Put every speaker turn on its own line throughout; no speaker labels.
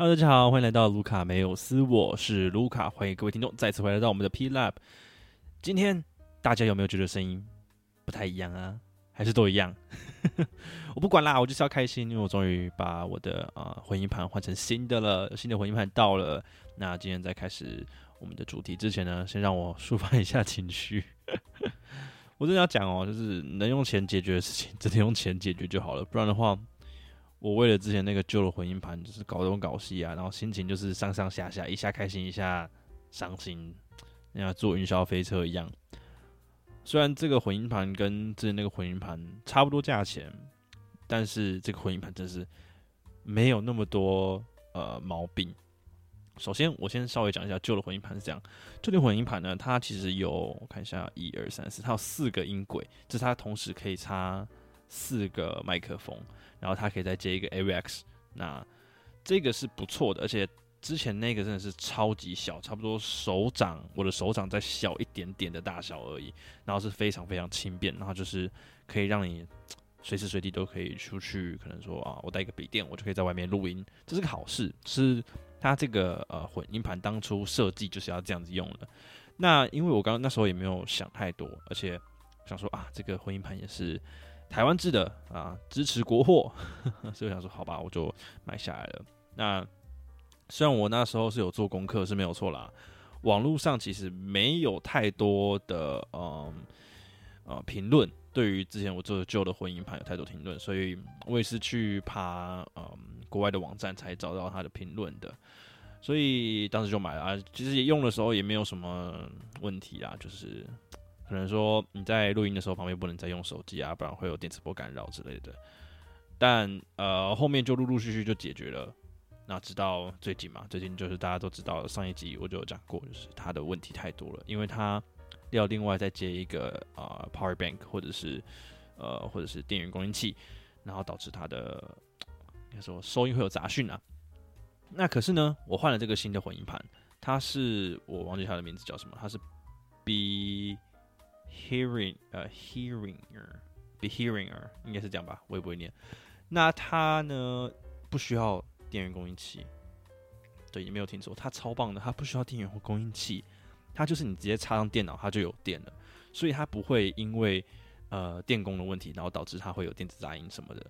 Hello，大家好，欢迎来到卢卡没有斯，我是卢卡，欢迎各位听众再次回来到我们的 P Lab。今天大家有没有觉得声音不太一样啊？还是都一样？我不管啦，我就是要开心，因为我终于把我的啊混音盘换成新的了，新的混音盘到了。那今天在开始我们的主题之前呢，先让我抒发一下情绪。我真的要讲哦，就是能用钱解决的事情，真的用钱解决就好了，不然的话。我为了之前那个旧的混音盘，就是搞东搞西啊，然后心情就是上上下下，一下开心，一下伤心，像坐云霄飞车一样。虽然这个混音盘跟之前那个混音盘差不多价钱，但是这个混音盘真是没有那么多呃毛病。首先，我先稍微讲一下旧的混音盘是这样。旧的混音盘呢，它其实有我看一下，一二三四，它有四个音轨，就是它同时可以插四个麦克风。然后它可以再接一个 AVX，那这个是不错的，而且之前那个真的是超级小，差不多手掌我的手掌再小一点点的大小而已，然后是非常非常轻便，然后就是可以让你随时随地都可以出去，可能说啊，我带一个笔电，我就可以在外面录音，这是个好事，是它这个呃混音盘当初设计就是要这样子用的。那因为我刚刚那时候也没有想太多，而且想说啊，这个混音盘也是。台湾制的啊，支持国货，所以我想说，好吧，我就买下来了。那虽然我那时候是有做功课，是没有错啦。网络上其实没有太多的嗯呃评论，对于之前我做的旧的婚姻盘有太多评论，所以我也是去爬嗯国外的网站才找到它的评论的。所以当时就买了啊，其实也用的时候也没有什么问题啦，就是。可能说你在录音的时候旁边不能再用手机啊，不然会有电磁波干扰之类的。但呃后面就陆陆续续就解决了。那直到最近嘛，最近就是大家都知道上一集我就有讲过，就是它的问题太多了，因为它要另外再接一个啊 power bank 或者是呃或者是电源供应器，然后导致它的应该说收音会有杂讯啊。那可是呢，我换了这个新的混音盘，它是我忘记它的名字叫什么，它是 B。Hearing，呃，hearinger，be hearinger，应该是这样吧，我也不会念。那它呢，不需要电源供应器。对，你没有听错，它超棒的，它不需要电源或供应器，它就是你直接插上电脑，它就有电了。所以它不会因为呃电工的问题，然后导致它会有电子杂音什么的。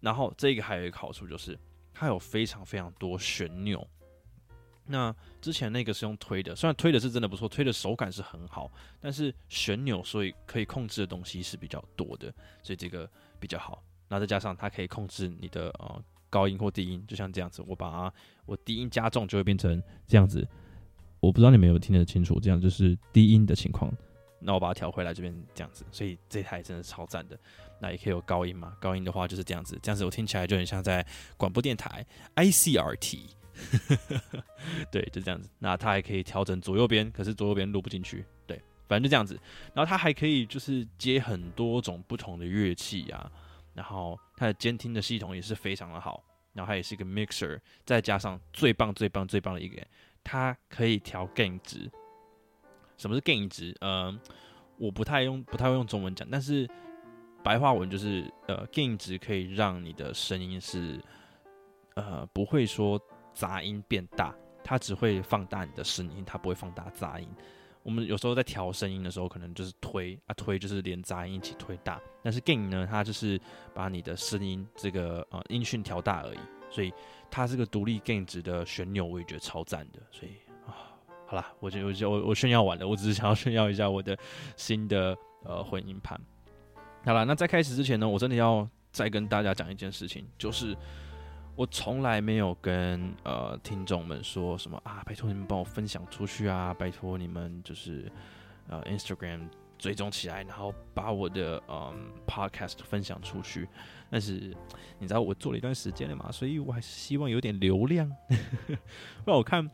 然后这个还有一个好处就是，它有非常非常多旋钮。那之前那个是用推的，虽然推的是真的不错，推的手感是很好，但是旋钮所以可以控制的东西是比较多的，所以这个比较好。那再加上它可以控制你的呃高音或低音，就像这样子，我把它我低音加重就会变成这样子。我不知道你们有没有听得清楚，这样就是低音的情况。那我把它调回来这边这样子，所以这台真的超赞的。那也可以有高音嘛？高音的话就是这样子，这样子我听起来就很像在广播电台 ICRT。对，就这样子。那它还可以调整左右边，可是左右边录不进去。对，反正就这样子。然后它还可以就是接很多种不同的乐器啊。然后它的监听的系统也是非常的好。然后它也是一个 mixer，再加上最棒、最棒、最棒的一个，它可以调 gain 值。什么是 gain 值？嗯，我不太用，不太会用中文讲，但是白话文就是呃，gain 值可以让你的声音是呃不会说。杂音变大，它只会放大你的声音，它不会放大杂音。我们有时候在调声音的时候，可能就是推啊推，就是连杂音一起推大。但是 gain 呢，它就是把你的声音这个呃音讯调大而已。所以它这个独立 gain 值的旋钮，我也觉得超赞的。所以啊，好了，我就我就我我炫耀完了，我只是想要炫耀一下我的新的呃混音盘。好了，那在开始之前呢，我真的要再跟大家讲一件事情，就是。我从来没有跟呃听众们说什么啊，拜托你们帮我分享出去啊，拜托你们就是呃 Instagram 追踪起来，然后把我的嗯 Podcast 分享出去。但是你知道我做了一段时间了嘛，所以我还是希望有点流量。不然我看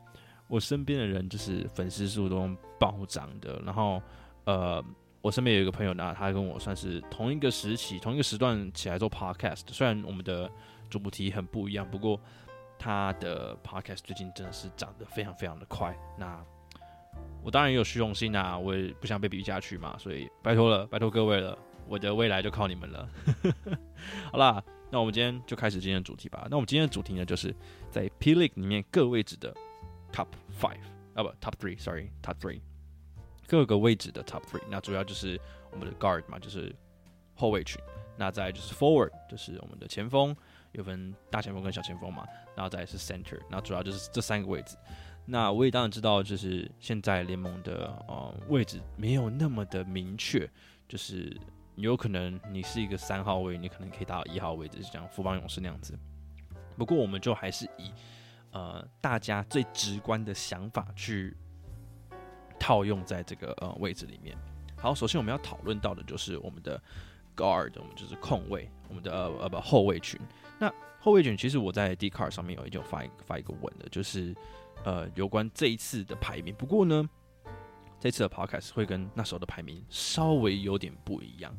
我身边的人就是粉丝数都暴涨的，然后呃我身边有一个朋友呢，他跟我算是同一个时期、同一个时段起来做 Podcast，虽然我们的。主题很不一样，不过他的 podcast 最近真的是涨得非常非常的快。那我当然也有虚荣心啊，我也不想被比下去嘛，所以拜托了，拜托各位了，我的未来就靠你们了。好啦，那我们今天就开始今天的主题吧。那我们今天的主题呢，就是在 P League 里面各位置的 Top Five 啊不 Top Three，Sorry，Top Three 各个位置的 Top Three。那主要就是我们的 Guard 嘛，就是后卫群。那再就是 Forward，就是我们的前锋，有分大前锋跟小前锋嘛。然后再是 Center，那主要就是这三个位置。那我也当然知道，就是现在联盟的呃位置没有那么的明确，就是有可能你是一个三号位，你可能可以打到一号位置，就像富邦勇士那样子。不过我们就还是以呃大家最直观的想法去套用在这个呃位置里面。好，首先我们要讨论到的就是我们的 guard，我们就是控卫，我们的呃呃不后卫群。那后卫卷其实我在 D c a r 上面有已经发一发一个文的，就是。呃，有关这一次的排名，不过呢，这次的 podcast 会跟那时候的排名稍微有点不一样。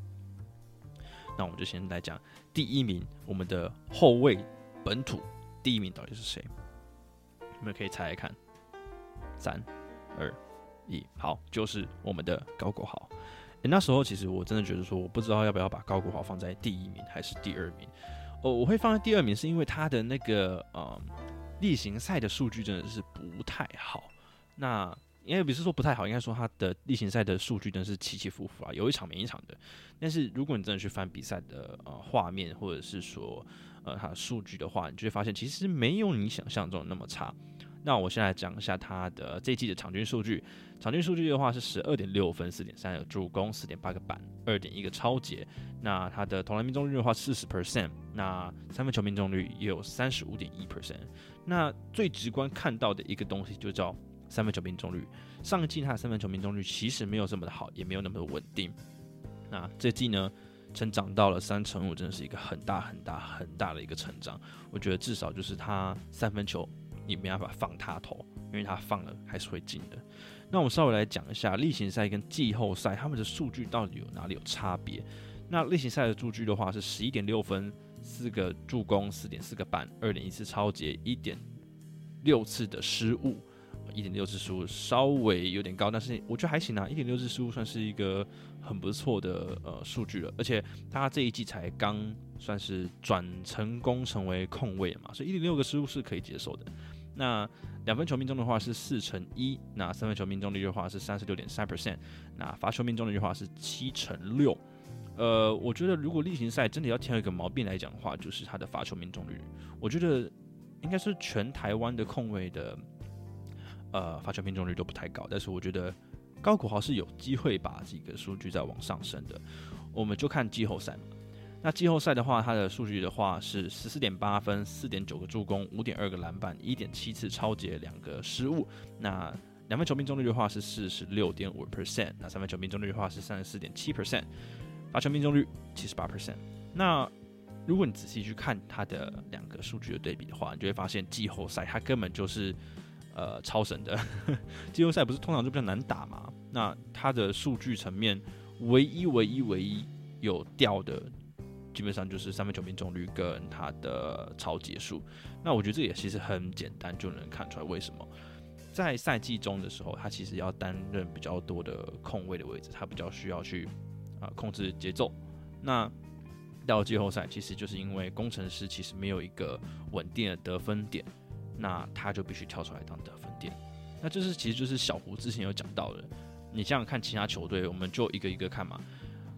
那我们就先来讲第一名，我们的后卫本土第一名到底是谁？你们可以猜猜看。三、二、一，好，就是我们的高国豪。那时候其实我真的觉得说，我不知道要不要把高国豪放在第一名还是第二名。哦，我会放在第二名，是因为他的那个呃。例行赛的数据真的是不太好，那因为不是说不太好，应该说他的例行赛的数据真的是起起伏伏啊，有一场没一场的。但是如果你真的去翻比赛的呃画面，或者是说呃他的数据的话，你就会发现其实没有你想象中那么差。那我先来讲一下他的这一季的场均数据。场均数据的话是十二点六分、四点三个助攻、四点八个板、二点一个超节。那他的投篮命中率的话四十 percent，那三分球命中率也有三十五点一 percent。那最直观看到的一个东西就叫三分球命中率。上季他的三分球命中率其实没有这么的好，也没有那么的稳定。那这季呢，成长到了三成五，真的是一个很大很大很大的一个成长。我觉得至少就是他三分球。你没办法放他投，因为他放了还是会进的。那我们稍微来讲一下例行赛跟季后赛他们的数据到底有哪里有差别。那例行赛的数据的话是十一点六分，四个助攻，四点四个板，二点一次超节，一点六次的失误，一点六次失误稍微有点高，但是我觉得还行啊，一点六次失误算是一个很不错的呃数据了。而且他这一季才刚算是转成功成为控卫嘛，所以一点六个失误是可以接受的。那两分球命中的话是四乘一，那三分球命中率的话是三十六点三 percent，那罚球命中率的话是七乘六。呃，我觉得如果例行赛真的要挑一个毛病来讲的话，就是他的罚球命中率。我觉得应该是全台湾的控卫的呃罚球命中率都不太高，但是我觉得高国豪是有机会把这个数据再往上升的。我们就看季后赛。那季后赛的话，它的数据的话是十四点八分，四点九个助攻，五点二个篮板，一点七次超节，两个失误。那两分球命中率的话是四十六点五 percent，那三分球命中率的话是三十四点七 percent，罚球命中率七十八 percent。那如果你仔细去看它的两个数据的对比的话，你就会发现季后赛它根本就是呃超神的。季后赛不是通常就比较难打嘛？那它的数据层面唯一唯一唯一有掉的。基本上就是三分球命中率跟他的超结束，那我觉得这也其实很简单就能看出来为什么在赛季中的时候，他其实要担任比较多的控位的位置，他比较需要去啊控制节奏。那到季后赛，其实就是因为工程师其实没有一个稳定的得分点，那他就必须跳出来当得分点。那这是其实就是小胡之前有讲到的，你这样看其他球队，我们就一个一个看嘛。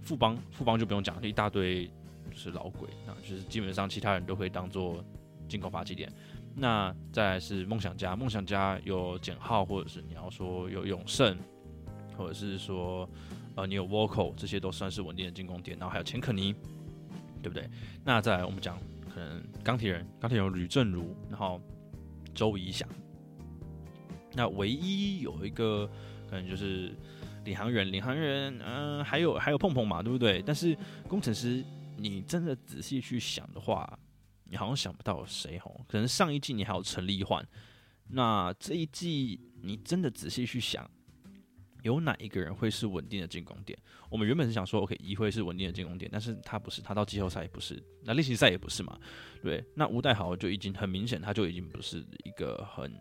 富邦富邦就不用讲，一大堆。是老鬼，那就是基本上其他人都可以当做进攻发起点。那再来是梦想家，梦想家有简浩，或者是你要说有永胜，或者是说呃你有 Vocal，这些都算是稳定的进攻点。然后还有钱可尼，对不对？那再来我们讲可能钢铁人，钢铁人有吕正如，然后周怡翔。那唯一有一个可能就是领航员，领航员，嗯，还有还有碰碰嘛，对不对？但是工程师。你真的仔细去想的话，你好像想不到谁哦。可能上一季你还有陈立焕，那这一季你真的仔细去想，有哪一个人会是稳定的进攻点？我们原本是想说，OK，一会是稳定的进攻点，但是他不是，他到季后赛也不是，那例行赛也不是嘛？对，那吴代豪就已经很明显，他就已经不是一个很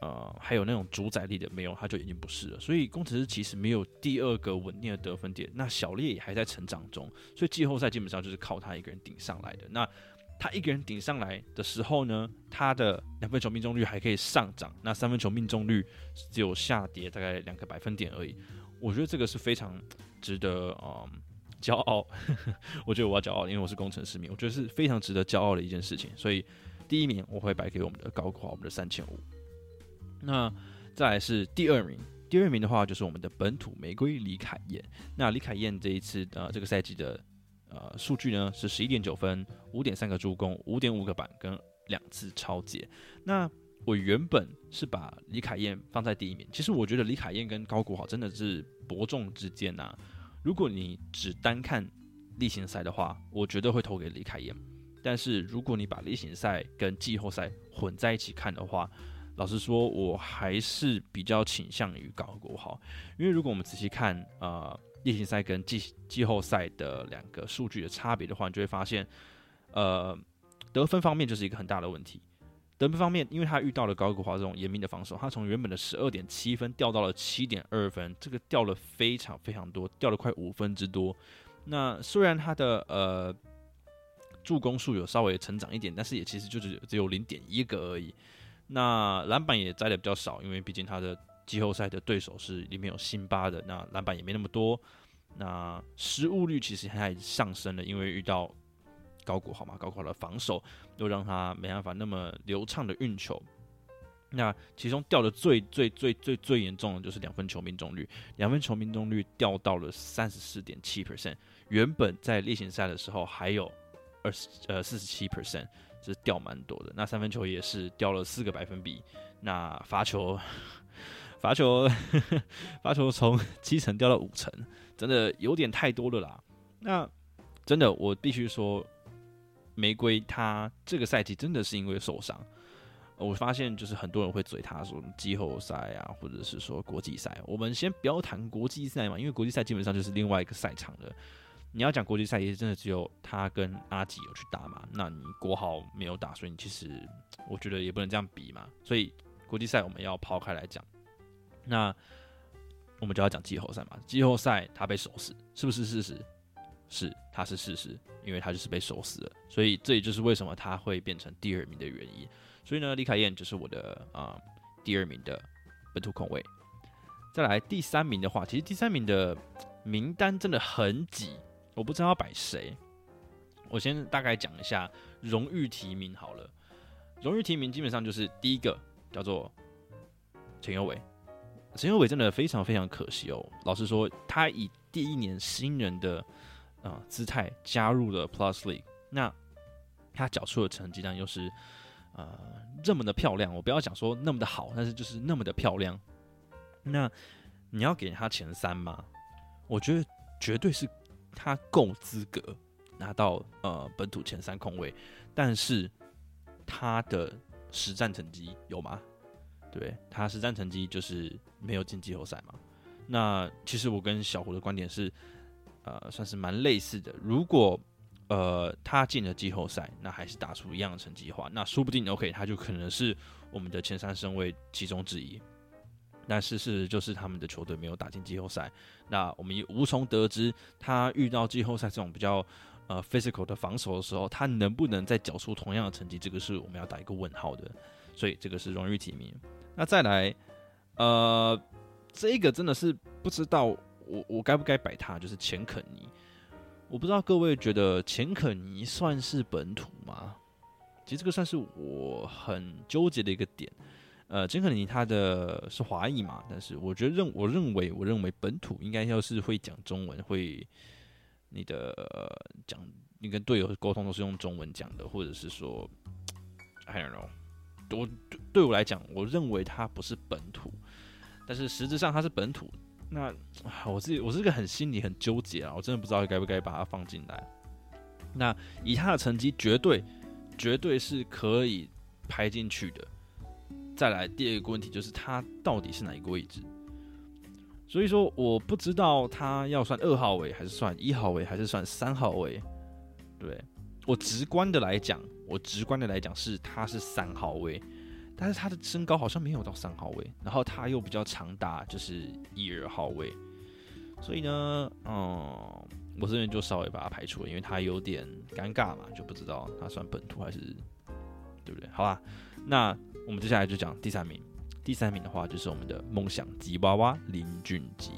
呃，还有那种主宰力的没有，他就已经不是了。所以工程师其实没有第二个稳定的得分点。那小烈也还在成长中，所以季后赛基本上就是靠他一个人顶上来的。那他一个人顶上来的时候呢，他的两分球命中率还可以上涨，那三分球命中率只有下跌大概两个百分点而已。我觉得这个是非常值得嗯骄傲。我觉得我要骄傲，因为我是工程师迷，我觉得是非常值得骄傲的一件事情。所以第一名我会摆给我们的高考，我们的三千五。那再来是第二名，第二名的话就是我们的本土玫瑰李凯燕。那李凯燕这一次呃这个赛季的呃数据呢是十一点九分，五点三个助攻，五点五个板跟两次超解。那我原本是把李凯燕放在第一名，其实我觉得李凯燕跟高国豪真的是伯仲之间呐。如果你只单看例行赛的话，我绝对会投给李凯燕。但是如果你把例行赛跟季后赛混在一起看的话，老实说，我还是比较倾向于高国豪，因为如果我们仔细看呃例行赛跟季季后赛的两个数据的差别的话，你就会发现，呃得分方面就是一个很大的问题。得分方面，因为他遇到了高国华这种严密的防守，他从原本的十二点七分掉到了七点二分，这个掉了非常非常多，掉了快五分之多。那虽然他的呃助攻数有稍微成长一点，但是也其实就是只有零点一个而已。那篮板也摘的比较少，因为毕竟他的季后赛的对手是里面有辛巴的，那篮板也没那么多。那失误率其实还上升了，因为遇到高谷好嘛，高国豪的防守又让他没办法那么流畅的运球。那其中掉的最最最最最严重的就是两分球命中率，两分球命中率掉到了三十四点七 percent，原本在例行赛的时候还有二十呃四十七 percent。是掉蛮多的，那三分球也是掉了四个百分比，那罚球，罚球，罚球从七成掉到五成，真的有点太多了啦。那真的，我必须说，玫瑰他这个赛季真的是因为受伤，我发现就是很多人会嘴他说季后赛啊，或者是说国际赛，我们先不要谈国际赛嘛，因为国际赛基本上就是另外一个赛场的。你要讲国际赛，也是真的只有他跟阿吉有去打嘛？那你国豪没有打，所以你其实我觉得也不能这样比嘛。所以国际赛我们要抛开来讲，那我们就要讲季后赛嘛。季后赛他被守死，是不是事实？是，他是事实，因为他就是被守死了。所以这也就是为什么他会变成第二名的原因。所以呢，李凯燕就是我的啊第二名的本土控卫。再来第三名的话，其实第三名的名单真的很挤。我不知道要摆谁，我先大概讲一下荣誉提名好了。荣誉提名基本上就是第一个叫做陈友伟，陈友伟真的非常非常可惜哦。老实说，他以第一年新人的啊姿态加入了 Plus League，那他缴出的成绩单又是呃这么的漂亮。我不要讲说那么的好，但是就是那么的漂亮。那你要给他前三吗？我觉得绝对是。他够资格拿到呃本土前三空位，但是他的实战成绩有吗？对他实战成绩就是没有进季后赛嘛。那其实我跟小胡的观点是，呃，算是蛮类似的。如果呃他进了季后赛，那还是打出一样的成绩的话，那说不定 OK，他就可能是我们的前三身位其中之一。但是事实就是他们的球队没有打进季后赛，那我们也无从得知他遇到季后赛这种比较呃 physical 的防守的时候，他能不能再缴出同样的成绩，这个是我们要打一个问号的。所以这个是荣誉提名。那再来，呃，这个真的是不知道我我该不该摆他，就是钱肯尼。我不知道各位觉得钱肯尼算是本土吗？其实这个算是我很纠结的一个点。呃，金肯尼他的是华裔嘛，但是我觉得认我认为我认为本土应该要是会讲中文，会你的讲你跟队友沟通都是用中文讲的，或者是说，I don't know，我对我来讲，我认为他不是本土，但是实质上他是本土。那我自己我是个很心里很纠结啊，我真的不知道该不该把他放进来。那以他的成绩，绝对绝对是可以排进去的。再来第二个问题就是他到底是哪一个位置？所以说我不知道他要算二号位还是算一号位还是算三号位。对我直观的来讲，我直观的来讲是他是三号位，但是他的身高好像没有到三号位，然后他又比较长达，就是一二号位，所以呢，嗯，我这边就稍微把他排除了，因为他有点尴尬嘛，就不知道他算本土还是对不对？好吧，那我们接下来就讲第三名，第三名的话就是我们的梦想吉娃娃林俊杰。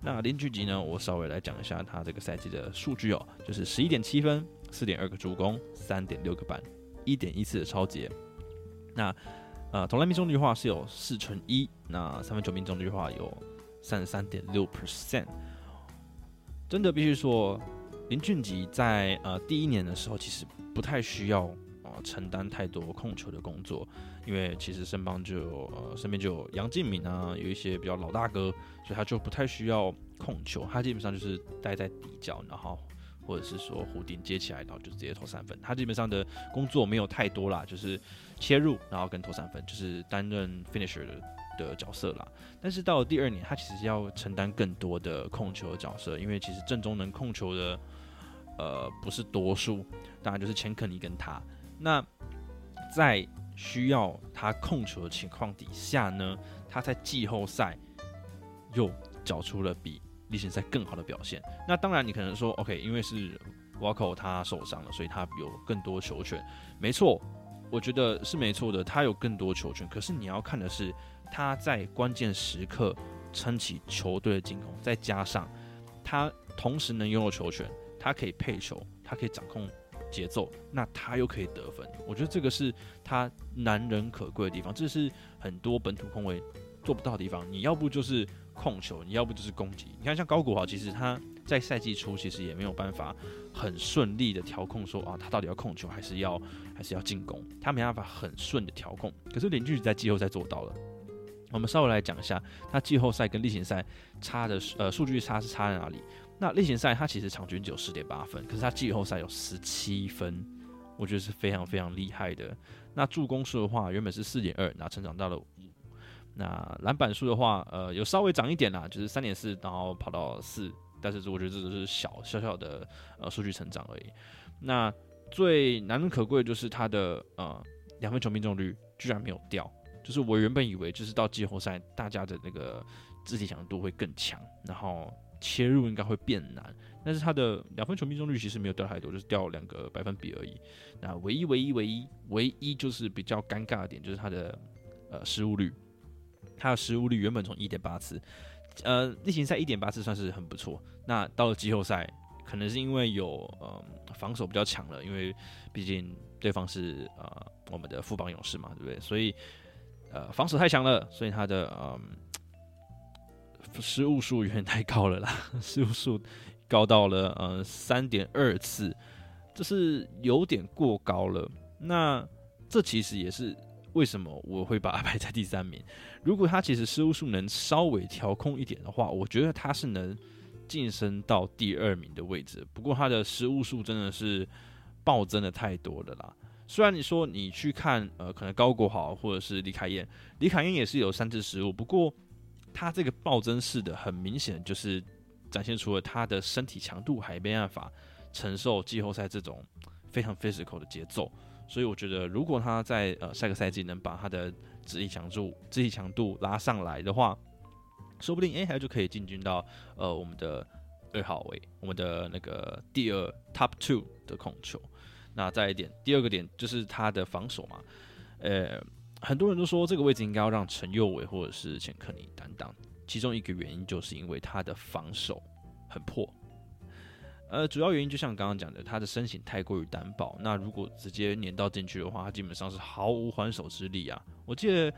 那林俊杰呢，我稍微来讲一下他这个赛季的数据哦，就是十一点七分，四点二个助攻，三点六个板，一点一次的超节。那呃，投篮命中率的话是有四成一，那三分球命中率的话有三十三点六 percent。真的必须说，林俊杰在呃第一年的时候，其实不太需要承担太多控球的工作，因为其实身旁就呃身边就有杨敬敏啊，有一些比较老大哥，所以他就不太需要控球，他基本上就是待在底角，然后。或者是说弧顶接起来，然后就直接投三分。他基本上的工作没有太多啦，就是切入，然后跟投三分，就是担任 finisher 的的角色啦。但是到了第二年，他其实要承担更多的控球的角色，因为其实正中能控球的，呃，不是多数，当然就是钱肯尼跟他。那在需要他控球的情况底下呢，他在季后赛又缴出了比。例行赛更好的表现，那当然你可能说，OK，因为是 w a l k o 他受伤了，所以他有更多球权，没错，我觉得是没错的，他有更多球权。可是你要看的是他在关键时刻撑起球队的进攻，再加上他同时能拥有球权，他可以配球，他可以掌控节奏，那他又可以得分。我觉得这个是他难能可贵的地方，这是很多本土控卫做不到的地方。你要不就是。控球，你要不就是攻击。你看，像高国豪，其实他在赛季初其实也没有办法很顺利的调控，说啊，他到底要控球还是要还是要进攻，他没办法很顺的调控。可是林俊杰在季后赛做到了。我们稍微来讲一下，他季后赛跟例行赛差的呃数据差是差在哪里？那例行赛他其实场均只有十点八分，可是他季后赛有十七分，我觉得是非常非常厉害的。那助攻数的话，原本是四点二，然后成长到了五。那篮板数的话，呃，有稍微涨一点啦，就是三点四，然后跑到四，但是我觉得这只是小小小的呃数据成长而已。那最难能可贵的就是他的呃两分球命中率居然没有掉，就是我原本以为就是到季后赛大家的那个肢体强度会更强，然后切入应该会变难，但是他的两分球命中率其实没有掉太多，就是掉两个百分比而已。那唯一唯一唯一唯一就是比较尴尬的点就是他的呃失误率。他的失误率原本从一点八次，呃，例行赛一点八次算是很不错。那到了季后赛，可能是因为有呃防守比较强了，因为毕竟对方是呃我们的副帮勇士嘛，对不对？所以呃防守太强了，所以他的呃失误数有点太高了啦，失误数高到了呃三点二次，这是有点过高了。那这其实也是。为什么我会把他排在第三名？如果他其实失误数能稍微调控一点的话，我觉得他是能晋升到第二名的位置。不过他的失误数真的是暴增的太多了啦。虽然你说你去看，呃，可能高国豪或者是李凯燕，李凯燕也是有三次失误，不过他这个暴增式的很明显就是展现出了他的身体强度还没办法承受季后赛这种非常 physical 的节奏。所以我觉得，如果他在呃下个赛季能把他的肢体强度、肢体强度拉上来的话，说不定哎，还就可以进军到呃我们的二号位，我们的那个第二 top two 的控球。那再一点，第二个点就是他的防守嘛，呃，很多人都说这个位置应该要让陈佑伟或者是钱克尼担当，其中一个原因就是因为他的防守很破。呃，主要原因就像刚刚讲的，他的身形太过于单薄。那如果直接粘到进去的话，他基本上是毫无还手之力啊。我记得，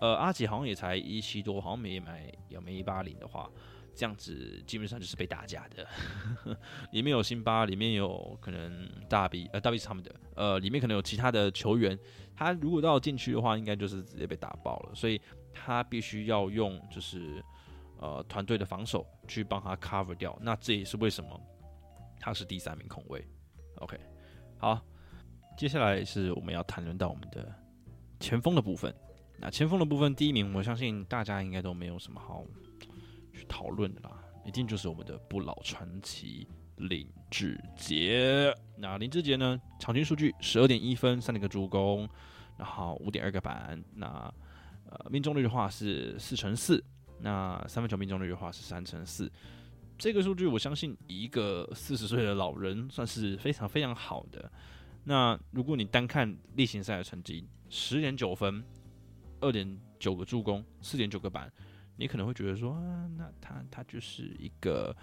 呃，阿吉好像也才一七多，好像没买，有没一八零的话，这样子基本上就是被打架的。里面有辛巴，里面有可能大 B，呃，大 B 是他们的，呃，里面可能有其他的球员。他如果到禁区的话，应该就是直接被打爆了。所以他必须要用就是呃团队的防守去帮他 cover 掉。那这也是为什么。他是第三名控卫，OK，好，接下来是我们要谈论到我们的前锋的部分。那前锋的部分，第一名，我相信大家应该都没有什么好讨论的啦，一定就是我们的不老传奇林志杰。那林志杰呢，场均数据十二点一分，三点个助攻，然后五点二个板。那呃命中率的话是四乘四，那三分球命中率的话是三乘四。这个数据我相信一个四十岁的老人算是非常非常好的。那如果你单看例行赛的成绩，十点九分，二点九个助攻，四点九个板，你可能会觉得说，那他他就是一个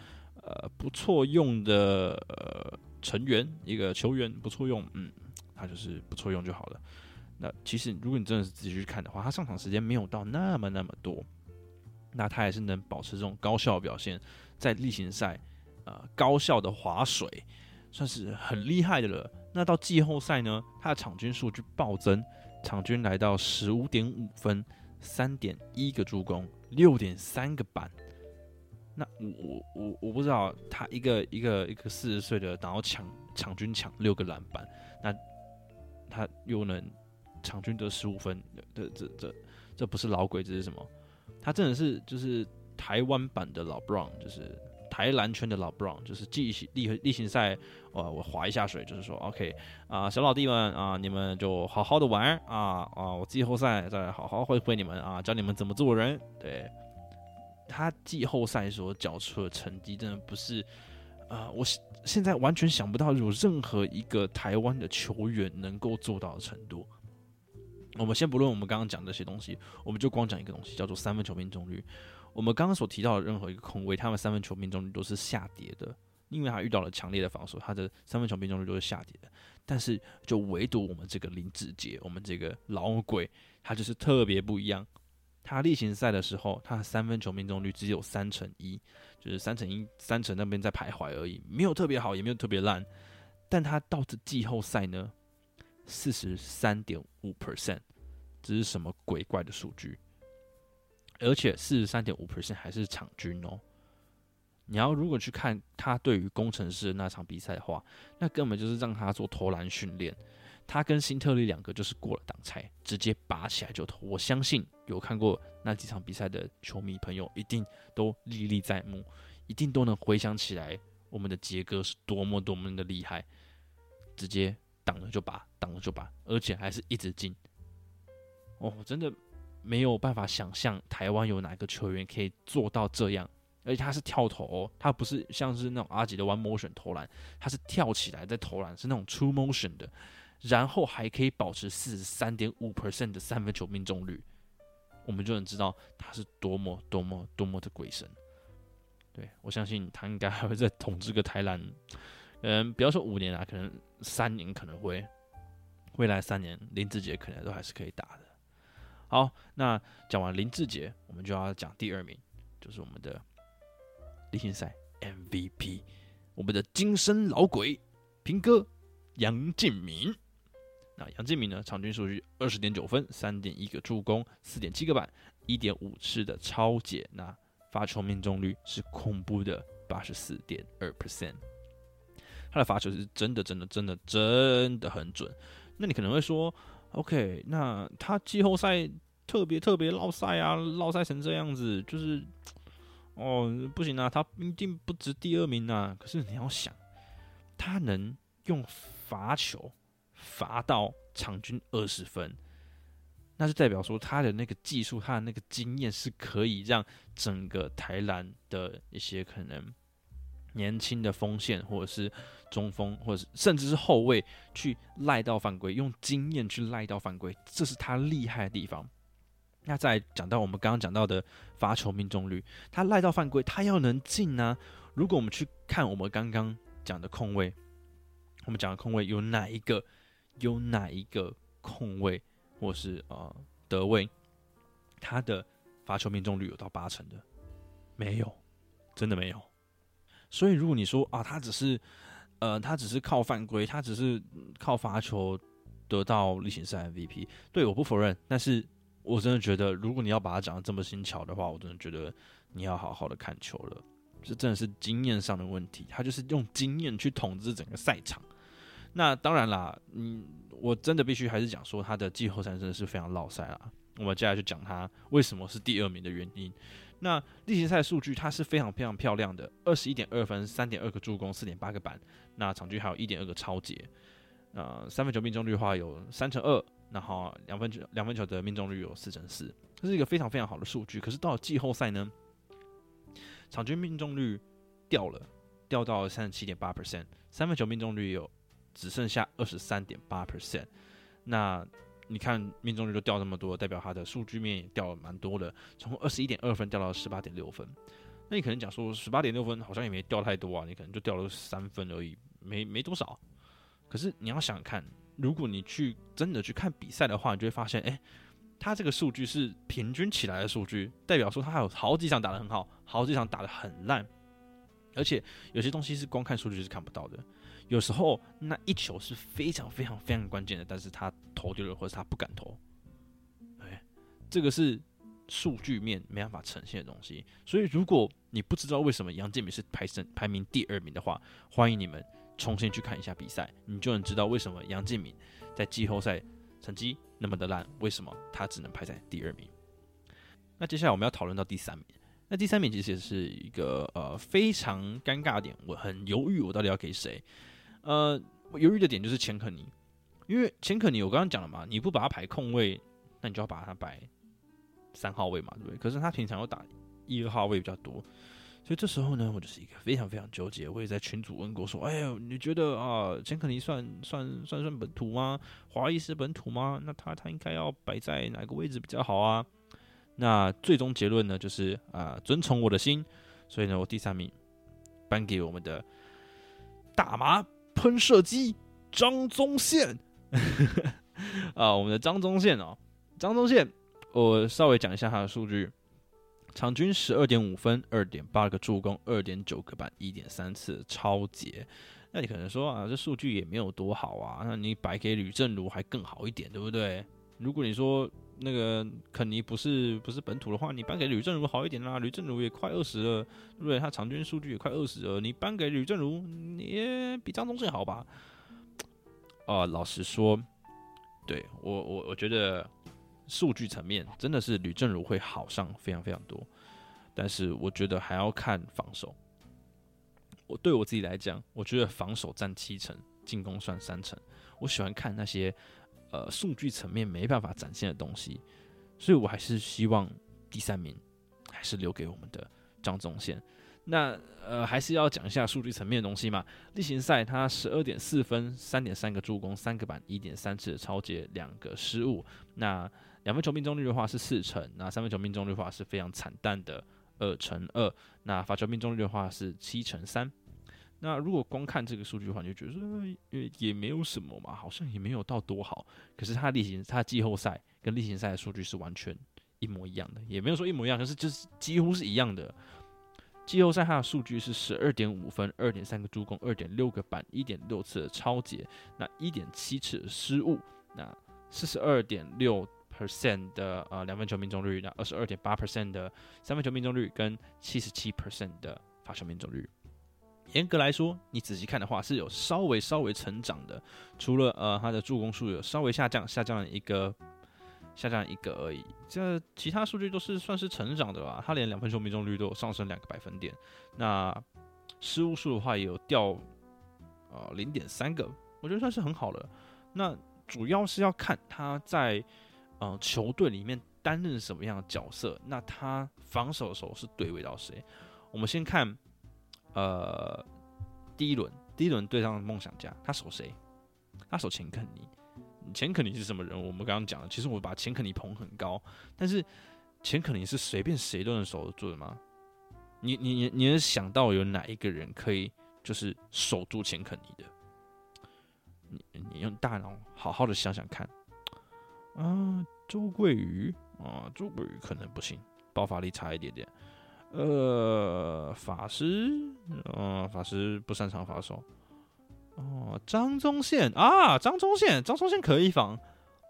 呃不错用的呃成员，一个球员不错用，嗯，他就是不错用就好了。那其实如果你真的是仔细去看的话，他上场时间没有到那么那么多，那他还是能保持这种高效表现，在例行赛呃高效的划水，算是很厉害的了。那到季后赛呢？他的场均数据暴增，场均来到十五点五分，三点一个助攻，六点三个板。那我我我我不知道他一个一个一个四十岁的，然后抢抢军抢六个篮板，那他又能场均得十五分？这这这这不是老鬼，这是什么？他真的是就是台湾版的老 Brown，就是。台篮圈的老 Brown 就是例例例行赛，呃，我划一下水，就是说，OK 啊，小老弟们啊，你们就好好的玩啊啊，我季后赛再好好会会你们啊，教你们怎么做人。对他季后赛所缴出的成绩，真的不是啊，我现在完全想不到有任何一个台湾的球员能够做到的程度。我们先不论我们刚刚讲这些东西，我们就光讲一个东西，叫做三分球命中率。我们刚刚所提到的任何一个空位，他们三分球命中率都是下跌的，因为他遇到了强烈的防守，他的三分球命中率都是下跌的。但是，就唯独我们这个林志杰，我们这个老鬼，他就是特别不一样。他例行赛的时候，他的三分球命中率只有三成一，就是三成一、三成那边在徘徊而已，没有特别好，也没有特别烂。但他到这季后赛呢，四十三点五 percent，这是什么鬼怪的数据？而且四十三点五 percent 还是场均哦。你要如果去看他对于工程师的那场比赛的话，那根本就是让他做投篮训练。他跟辛特利两个就是过了挡拆，直接拔起来就投。我相信有看过那几场比赛的球迷朋友，一定都历历在目，一定都能回想起来我们的杰哥是多么多么的厉害，直接挡了就拔，挡了就拔，而且还是一直进。哦，真的。没有办法想象台湾有哪个球员可以做到这样，而且他是跳投，他不是像是那种阿吉的 one motion 投篮，他是跳起来在投篮，是那种 two motion 的，然后还可以保持四十三点五 percent 的三分球命中率，我们就能知道他是多么多么多么的鬼神。对我相信他应该还会再统治个台篮，嗯，不要说五年啊，可能三年可能会，未来三年林志杰可能都还是可以打的。好，那讲完林志杰，我们就要讲第二名，就是我们的例行赛 MVP，我们的金身老鬼平哥杨敬敏。那杨敬敏呢，场均数据二十点九分，三点一个助攻，四点七个板，一点五次的超解，那发球命中率是恐怖的八十四点二 percent，他的发球是真的真的真的真的很准。那你可能会说。OK，那他季后赛特别特别落赛啊，落赛成这样子，就是哦不行啊，他一定不值第二名啊。可是你要想，他能用罚球罚到场均二十分，那就代表说他的那个技术，他的那个经验是可以让整个台篮的一些可能。年轻的锋线，或者是中锋，或者是甚至是后卫，去赖到犯规，用经验去赖到犯规，这是他厉害的地方。那再讲到我们刚刚讲到的罚球命中率，他赖到犯规，他要能进呢？如果我们去看我们刚刚讲的控卫，我们讲的控卫有哪一个？有哪一个控卫，或是呃德位，他的罚球命中率有到八成的？没有，真的没有。所以，如果你说啊，他只是，呃，他只是靠犯规，他只是靠罚球得到例行赛 MVP，对，我不否认。但是我真的觉得，如果你要把他讲的这么轻巧的话，我真的觉得你要好好的看球了。这真的是经验上的问题，他就是用经验去统治整个赛场。那当然啦，嗯，我真的必须还是讲说，他的季后赛真的是非常落赛啦。我们接下来就讲他为什么是第二名的原因。那例行赛数据它是非常非常漂亮的，二十一点二分，三点二个助攻，四点八个板，那场均还有一点二个超节，呃，三分球命中率的话有三成二，然后两分球两分球的命中率有四成四，这是一个非常非常好的数据。可是到了季后赛呢，场均命中率掉了，掉到三十七点八 percent，三分球命中率有只剩下二十三点八 percent。那你看命中率就掉那么多，代表他的数据面也掉了蛮多的，从二十一点二分掉到十八点六分。那你可能讲说十八点六分好像也没掉太多啊，你可能就掉了三分而已，没没多少。可是你要想看，如果你去真的去看比赛的话，你就会发现，哎，他这个数据是平均起来的数据，代表说他有好几场打得很好，好几场打得很烂，而且有些东西是光看数据是看不到的。有时候那一球是非常非常非常关键的，但是他投丢了，或者他不敢投，哎，这个是数据面没办法呈现的东西。所以如果你不知道为什么杨建敏是排成排名第二名的话，欢迎你们。重新去看一下比赛，你就能知道为什么杨建敏在季后赛成绩那么的烂，为什么他只能排在第二名。那接下来我们要讨论到第三名，那第三名其实也是一个呃非常尴尬点，我很犹豫我到底要给谁。呃，我犹豫的点就是钱可尼，因为钱可尼我刚刚讲了嘛，你不把他排控位，那你就要把他摆三号位嘛，对不对？可是他平常又打一二号位比较多。所以这时候呢，我就是一个非常非常纠结。我也在群组问过，说：“哎呦，你觉得啊，钱肯尼算算算算本土吗？华裔是本土吗？那他他应该要摆在哪个位置比较好啊？”那最终结论呢，就是啊，遵从我的心。所以呢，我第三名颁给我们的大麻喷射机张宗宪。啊，我们的张宗宪哦，张宗宪，我稍微讲一下他的数据。场均十二点五分，二点八个助攻，二点九个板，一点三次超节。那你可能说啊，这数据也没有多好啊。那你摆给吕正如还更好一点，对不对？如果你说那个肯尼不是不是本土的话，你颁给吕正如好一点啦。吕正如也快二十了，对不对？他场均数据也快二十了，你颁给吕正如，也比张宗宪好吧？啊，老实说，对我我我觉得。数据层面真的是吕正如会好上非常非常多，但是我觉得还要看防守。我对我自己来讲，我觉得防守占七成，进攻算三成。我喜欢看那些呃数据层面没办法展现的东西，所以我还是希望第三名还是留给我们的张宗宪。那呃，还是要讲一下数据层面的东西嘛。例行赛他十二点四分，三点三个助攻，三个板，一点三次的超截，两个失误。那两分球命中率的话是四成，那三分球命中率的话是非常惨淡的二乘二。那罚球命中率的话是七乘三。那如果光看这个数据的话，你就觉得说也也没有什么嘛，好像也没有到多好。可是他例行他季后赛跟例行赛的数据是完全一模一样的，也没有说一模一样，可是就是几乎是一样的。季后赛他的数据是十二点五分，二点三个助攻，二点六个板，一点六次的超节，那一点七次的失误，那四十二点六 percent 的呃两分球命中率，那二十二点八 percent 的三分球命中率，跟七十七 percent 的罚球命中率。严格来说，你仔细看的话是有稍微稍微成长的，除了呃他的助攻数有稍微下降，下降一个。下降一个而已，这其他数据都是算是成长的吧。他连两分球命中率都有上升两个百分点，那失误数的话也有掉呃零点三个，我觉得算是很好的。那主要是要看他在呃球队里面担任什么样的角色。那他防守的时候是对位到谁？我们先看呃第一轮，第一轮对上梦想家，他守谁？他守钱肯尼。钱肯尼是什么人？我们刚刚讲了，其实我把钱肯尼捧很高，但是钱肯尼是随便谁都能守得住的吗？你你你你能想到有哪一个人可以就是守住钱肯尼的？你你用大脑好好的想想看。啊，周桂宇啊，周桂宇可能不行，爆发力差一点点。呃，法师，嗯，法师不擅长防守。哦，张宗宪啊，张宗宪，张宗宪可以防，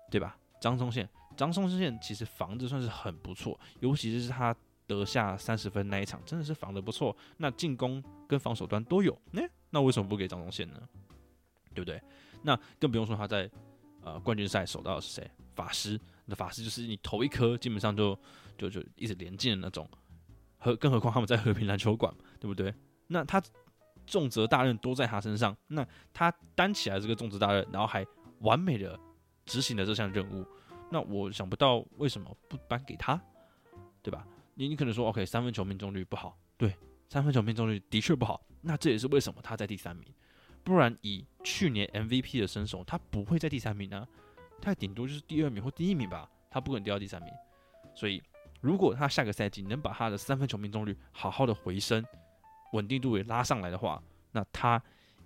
对吧？张宗宪，张宗宪其实防的算是很不错，尤其是他得下三十分那一场，真的是防的不错。那进攻跟防守端都有，哎，那为什么不给张宗宪呢？对不对？那更不用说他在呃冠军赛守到的是谁？法师，那法师就是你投一颗，基本上就就就一直连进的那种，何更何况他们在和平篮球馆，对不对？那他。重责大任都在他身上，那他担起来这个重责大任，然后还完美的执行了这项任务。那我想不到为什么不颁给他，对吧？你你可能说，OK，三分球命中率不好，对，三分球命中率的确不好。那这也是为什么他在第三名，不然以去年 MVP 的身手，他不会在第三名呢，他顶多就是第二名或第一名吧，他不可能掉到第三名。所以，如果他下个赛季能把他的三分球命中率好好的回升，稳定度也拉上来的话，那他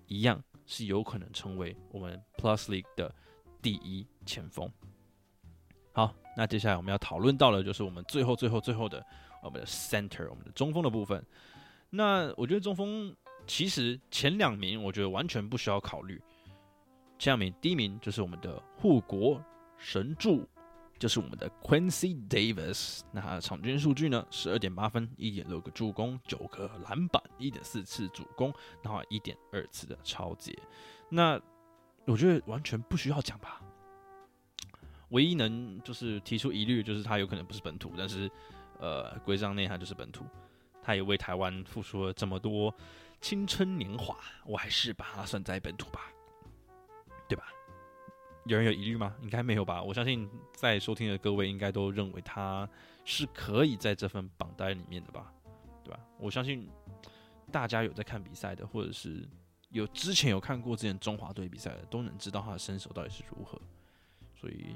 一样是有可能成为我们 Plus League 的第一前锋。好，那接下来我们要讨论到的，就是我们最后、最后、最后的我们的 center，我们的中锋的部分。那我觉得中锋其实前两名，我觉得完全不需要考虑。前两名，第一名就是我们的护国神助，就是我们的 Quincy Davis。那他场均数据呢，十二点八分，一点六个助攻，九个篮板，一点四次主攻，然后一点二次的超节。那我觉得完全不需要讲吧。唯一能就是提出疑虑，就是他有可能不是本土，但是，呃，规章内涵就是本土，他也为台湾付出了这么多青春年华，我还是把他算在本土吧，对吧？有人有疑虑吗？应该没有吧？我相信在收听的各位应该都认为他是可以在这份榜单里面的吧，对吧？我相信大家有在看比赛的，或者是有之前有看过之前中华队比赛的，都能知道他的身手到底是如何，所以。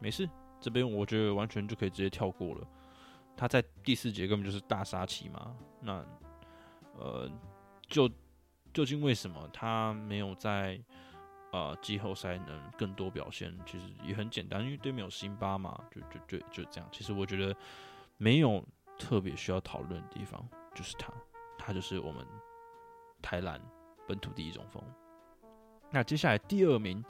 没事，这边我觉得完全就可以直接跳过了。他在第四节根本就是大杀器嘛。那呃，就究竟为什么他没有在呃季后赛能更多表现？其实也很简单，因为对面有辛巴嘛，就就就就这样。其实我觉得没有特别需要讨论的地方，就是他，他就是我们台篮本土第一中锋。那接下来第二名。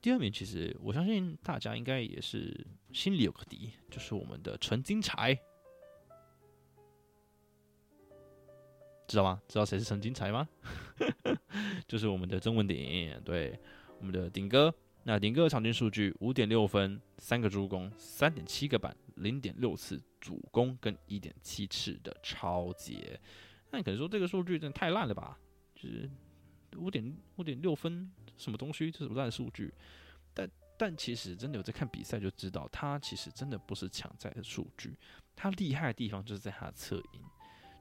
第二名，其实我相信大家应该也是心里有个底，就是我们的陈金财，知道吗？知道谁是陈金财吗？就是我们的曾文鼎，对，我们的鼎哥。那鼎哥的场均数据五点六分，三个助攻，三点七个板，零点六次主攻，跟一点七次的超节。那你可能说这个数据真的太烂了吧？就是五点五点六分。什么东西？这什么烂数据？但但其实真的有在看比赛就知道，他其实真的不是抢在的数据，他厉害的地方就是在他的侧影。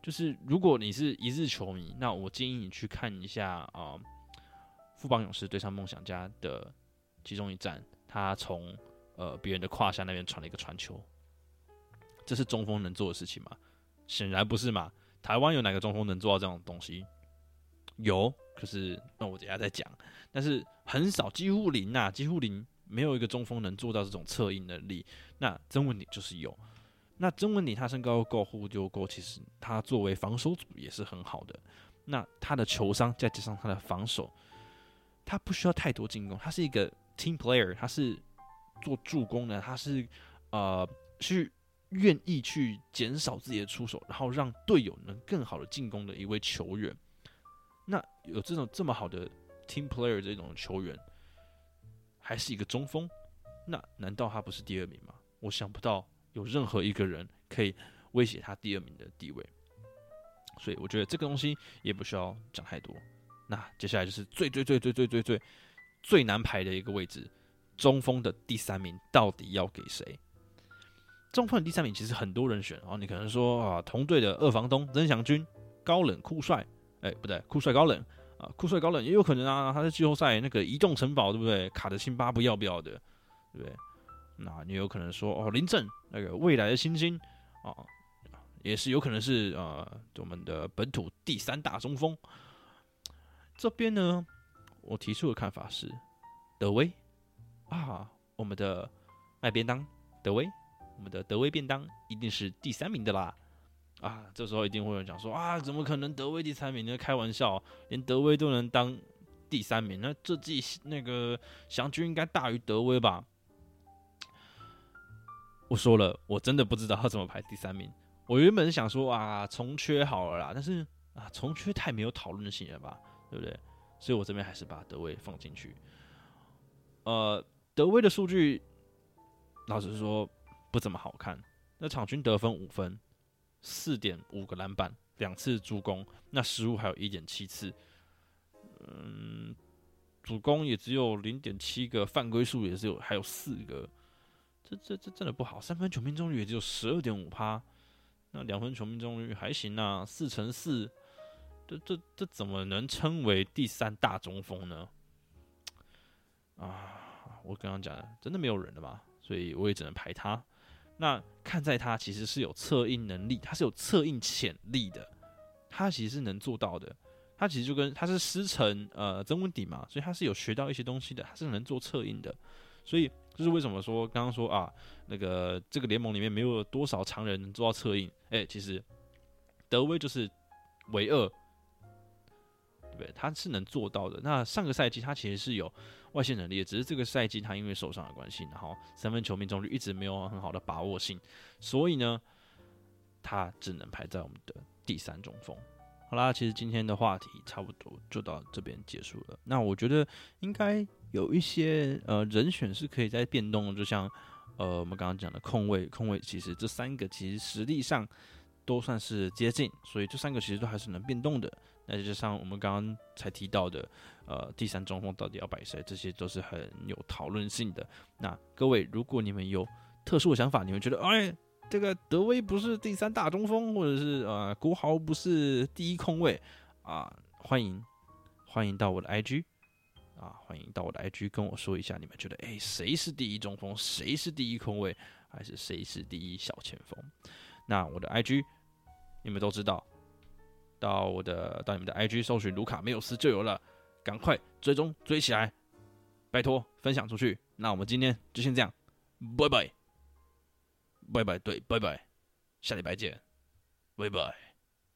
就是如果你是一日球迷，那我建议你去看一下啊，富邦勇士对上梦想家的其中一战，他从呃别人的胯下那边传了一个传球，这是中锋能做的事情吗？显然不是嘛。台湾有哪个中锋能做到这种东西？有，可是那我等下再讲。但是很少，几乎零呐，几乎零，没有一个中锋能做到这种策应能力。那曾文鼎就是有，那曾文鼎他身高够，护就够，其实他作为防守组也是很好的。那他的球商再加上他的防守，他不需要太多进攻，他是一个 team player，他是做助攻的，他是呃是愿意去减少自己的出手，然后让队友能更好的进攻的一位球员。那有这种这么好的。Team player 这种球员，还是一个中锋，那难道他不是第二名吗？我想不到有任何一个人可以威胁他第二名的地位，所以我觉得这个东西也不需要讲太多。那接下来就是最最最最最最最最难排的一个位置，中锋的第三名到底要给谁？中锋的第三名其实很多人选哦，你可能说啊，同队的二房东曾祥军，高冷酷帅，哎，不对，酷帅高冷啊。酷帅高冷也有可能啊，他在季后赛那个移动城堡，对不对？卡的辛巴不要不要的，对不对？那你有可能说哦，林正那个未来的新星啊，也是有可能是呃我们的本土第三大中锋。这边呢，我提出的看法是德威啊，我们的卖便当德威，我们的德威便当一定是第三名的啦。啊，这时候一定会有人讲说啊，怎么可能德威第三名呢？开玩笑，连德威都能当第三名，那这季那个祥军应该大于德威吧？我说了，我真的不知道他怎么排第三名。我原本想说啊，重缺好了啦，但是啊，重缺太没有讨论性了吧，对不对？所以我这边还是把德威放进去。呃，德威的数据，老实说不怎么好看。那场均得分五分。四点五个篮板，两次助攻，那失误还有一点七次。嗯，主攻也只有零点七个，犯规数也是有还有四个，这这这真的不好。三分球命中率也只有十二点五趴，那两分球命中率还行啊，四乘四，这这这怎么能称为第三大中锋呢？啊，我刚刚讲的真的没有人了嘛，所以我也只能排他。那看在他其实是有策应能力，他是有策应潜力的，他其实是能做到的。他其实就跟他是师承呃曾文鼎嘛，所以他是有学到一些东西的，他是能做策应的。所以就是为什么说刚刚说啊，那个这个联盟里面没有多少常人能做到策应。哎，其实德威就是唯二，对不对？他是能做到的。那上个赛季他其实是有外线能力，只是这个赛季他因为受伤的关系，然后三分球命中率一直没有很好的把握性，所以呢，他只能排在我们的第三中锋。好啦，其实今天的话题差不多就到这边结束了。那我觉得应该有一些呃人选是可以在变动，就像呃我们刚刚讲的控卫，控卫其实这三个其实实力上都算是接近，所以这三个其实都还是能变动的。那就像我们刚刚才提到的，呃第三中锋到底要摆谁，这些都是很有讨论性的。那各位如果你们有特殊的想法，你们觉得哎？这个德威不是第三大中锋，或者是呃国豪不是第一空位啊？欢迎欢迎到我的 IG 啊，欢迎到我的 IG 跟我说一下，你们觉得哎谁是第一中锋，谁是第一空位，还是谁是第一小前锋？那我的 IG 你们都知道，到我的到你们的 IG 搜寻卢卡没有斯就有了，赶快追踪追起来，拜托分享出去。那我们今天就先这样，拜拜。拜拜，对，拜拜，下礼拜见，拜拜。